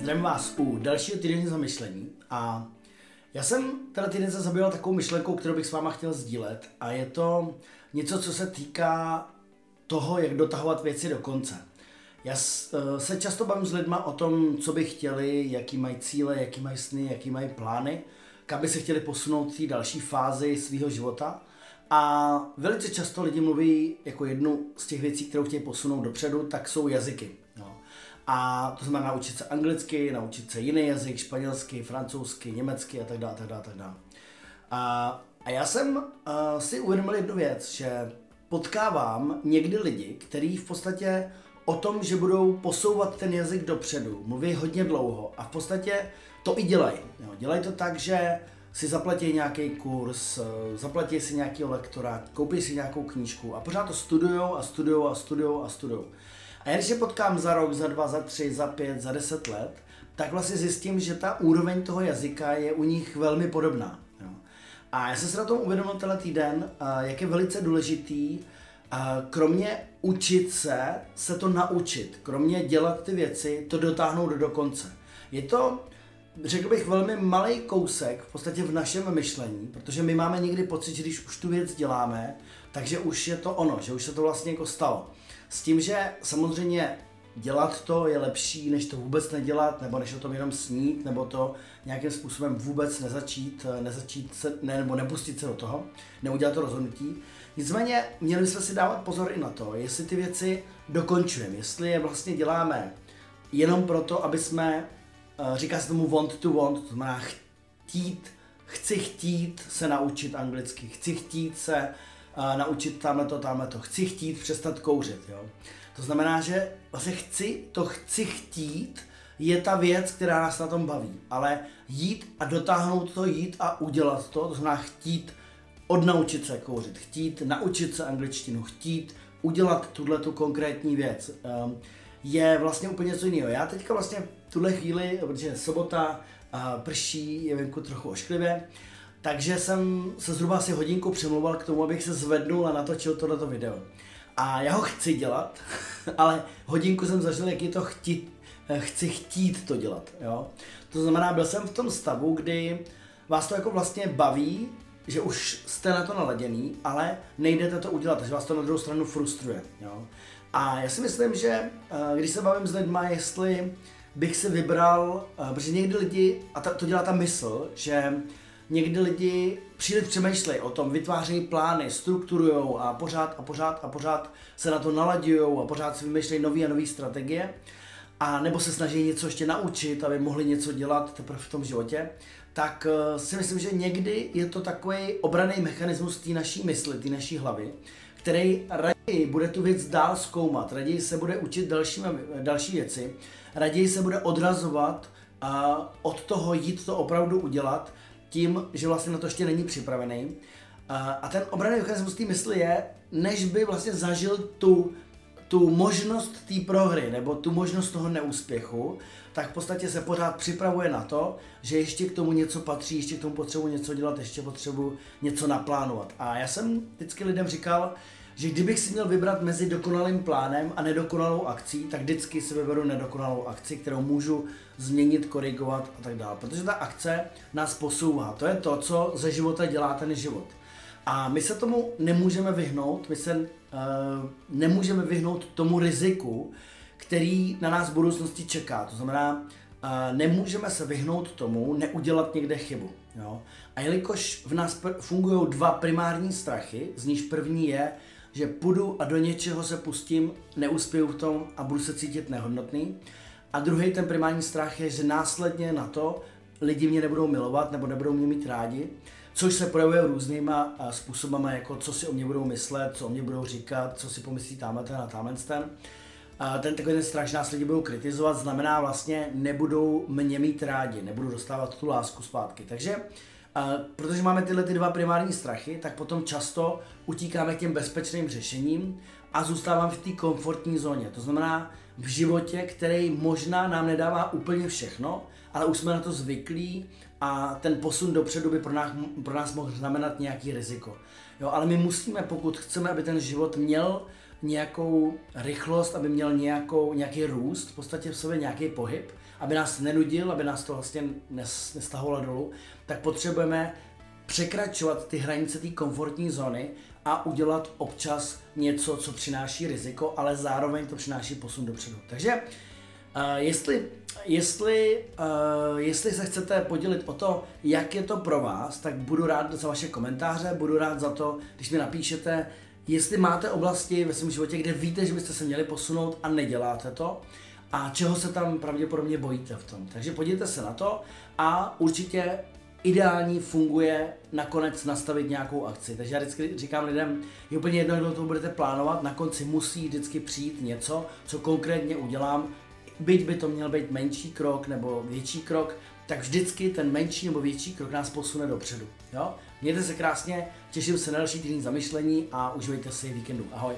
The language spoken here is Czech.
Zdravím vás u dalšího týdenního zamyšlení a já jsem teda týden se zabýval takovou myšlenkou, kterou bych s váma chtěl sdílet a je to něco, co se týká toho, jak dotahovat věci do konce. Já eh, se často bavím s lidma o tom, co by chtěli, jaký mají cíle, jaký mají sny, jaký mají plány, kam by se chtěli posunout v té další fázi svého života. A velice často lidi mluví jako jednu z těch věcí, kterou chtějí posunout dopředu, tak jsou jazyky. A to znamená naučit se anglicky, naučit se jiný jazyk, španělsky, francouzsky, německy a tak dále, tak dále, tak dále. A, a já jsem uh, si uvědomil jednu věc, že potkávám někdy lidi, kteří v podstatě o tom, že budou posouvat ten jazyk dopředu, mluví hodně dlouho a v podstatě to i dělají. Jo. Dělají to tak, že si zaplatí nějaký kurz, zaplatí si nějaký lektora, koupí si nějakou knížku a pořád to studujou a studujou a studujou a studujou. A já když je potkám za rok, za dva, za tři, za pět, za deset let, tak vlastně zjistím, že ta úroveň toho jazyka je u nich velmi podobná. Jo. A já jsem se na tom uvědomil tenhle týden, jak je velice důležitý, kromě učit se, se to naučit, kromě dělat ty věci, to dotáhnout do konce. Je to, řekl bych, velmi malý kousek v podstatě v našem myšlení, protože my máme někdy pocit, že když už tu věc děláme, takže už je to ono, že už se to vlastně jako stalo. S tím, že samozřejmě dělat to je lepší, než to vůbec nedělat, nebo než o tom jenom snít, nebo to nějakým způsobem vůbec nezačít, nezačít se, ne, nebo nepustit se do toho, neudělat to rozhodnutí. Nicméně měli bychom si dávat pozor i na to, jestli ty věci dokončujeme, jestli je vlastně děláme jenom proto, aby jsme, eh, říká se tomu want to want, to znamená chtít, chci chtít se naučit anglicky, chci chtít se uh, naučit tamhle to, tamhle to, chci chtít přestat kouřit, jo. To znamená, že vlastně chci, to chci chtít, je ta věc, která nás na tom baví. Ale jít a dotáhnout to, jít a udělat to, to znamená chtít odnaučit se kouřit, chtít naučit se angličtinu, chtít udělat tuhle tu konkrétní věc, um, je vlastně úplně něco jiného. Já teďka vlastně v tuhle chvíli, protože sobota, prší, je venku trochu ošklivě, takže jsem se zhruba asi hodinku přemlouval k tomu, abych se zvednul a natočil tohleto video. A já ho chci dělat, ale hodinku jsem zažil, jak je to chtít, eh, chci chtít to dělat. Jo? To znamená, byl jsem v tom stavu, kdy vás to jako vlastně baví, že už jste na to naladěný, ale nejdete to udělat, takže vás to na druhou stranu frustruje. Jo? A já si myslím, že eh, když se bavím s lidmi, jestli bych si vybral, eh, protože někdy lidi, a to dělá ta mysl, že někdy lidi příliš přemýšlejí o tom, vytvářejí plány, strukturují a pořád a pořád a pořád se na to naladějí a pořád si vymýšlejí nové a nové strategie. A nebo se snaží něco ještě naučit, aby mohli něco dělat teprve v tom životě, tak eh, si myslím, že někdy je to takový obraný mechanismus té naší mysli, té naší hlavy, který raději bude tu věc dál zkoumat, raději se bude učit další, další věci, raději se bude odrazovat a od toho jít to opravdu udělat, tím, že vlastně na to ještě není připravený. A ten obraný mechanismus té mysli je, než by vlastně zažil tu, tu možnost té prohry nebo tu možnost toho neúspěchu, tak v podstatě se pořád připravuje na to, že ještě k tomu něco patří, ještě k tomu potřebuji něco dělat, ještě potřebuji něco naplánovat. A já jsem vždycky lidem říkal, že kdybych si měl vybrat mezi dokonalým plánem a nedokonalou akcí, tak vždycky si vyberu nedokonalou akci, kterou můžu změnit, korigovat a tak dále. Protože ta akce nás posouvá. To je to, co ze života dělá ten život. A my se tomu nemůžeme vyhnout, my se uh, nemůžeme vyhnout tomu riziku, který na nás v budoucnosti čeká. To znamená, uh, nemůžeme se vyhnout tomu, neudělat někde chybu. Jo? A jelikož v nás fungují dva primární strachy, z níž první je, že půjdu a do něčeho se pustím, neuspěju v tom a budu se cítit nehodnotný. A druhý ten primární strach je, že následně na to lidi mě nebudou milovat nebo nebudou mě mít rádi, což se projevuje různýma způsobama, jako co si o mě budou myslet, co o mě budou říkat, co si pomyslí tamhle ten a tamhle ten. A ten takový ten strach, že nás lidi budou kritizovat, znamená vlastně nebudou mě mít rádi, nebudou dostávat tu lásku zpátky. Takže protože máme tyhle ty dva primární strachy, tak potom často utíkáme k těm bezpečným řešením a zůstáváme v té komfortní zóně. To znamená v životě, který možná nám nedává úplně všechno, ale už jsme na to zvyklí a ten posun dopředu by pro nás, pro nás mohl znamenat nějaký riziko. Jo, ale my musíme, pokud chceme, aby ten život měl nějakou rychlost, aby měl nějakou, nějaký růst, v podstatě v sobě nějaký pohyb, aby nás nenudil, aby nás to vlastně nestahovalo dolů, tak potřebujeme překračovat ty hranice té komfortní zóny a udělat občas něco, co přináší riziko, ale zároveň to přináší posun dopředu. Takže jestli, jestli, uh, jestli se chcete podělit o to, jak je to pro vás, tak budu rád za vaše komentáře, budu rád za to, když mi napíšete, jestli máte oblasti ve svém životě, kde víte, že byste se měli posunout a neděláte to, a čeho se tam pravděpodobně bojíte v tom. Takže podívejte se na to a určitě ideální funguje nakonec nastavit nějakou akci. Takže já vždycky říkám lidem, je úplně jedno, jak to budete plánovat, na konci musí vždycky přijít něco, co konkrétně udělám, byť by to měl být menší krok nebo větší krok, tak vždycky ten menší nebo větší krok nás posune dopředu. Jo? Mějte se krásně, těším se na další týden zamyšlení a užijte si víkendu. Ahoj.